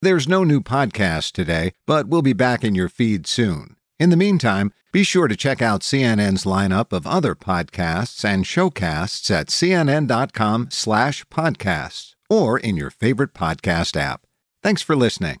There's no new podcast today, but we'll be back in your feed soon. In the meantime, be sure to check out CNN's lineup of other podcasts and showcasts at cnn.com/podcasts or in your favorite podcast app. Thanks for listening.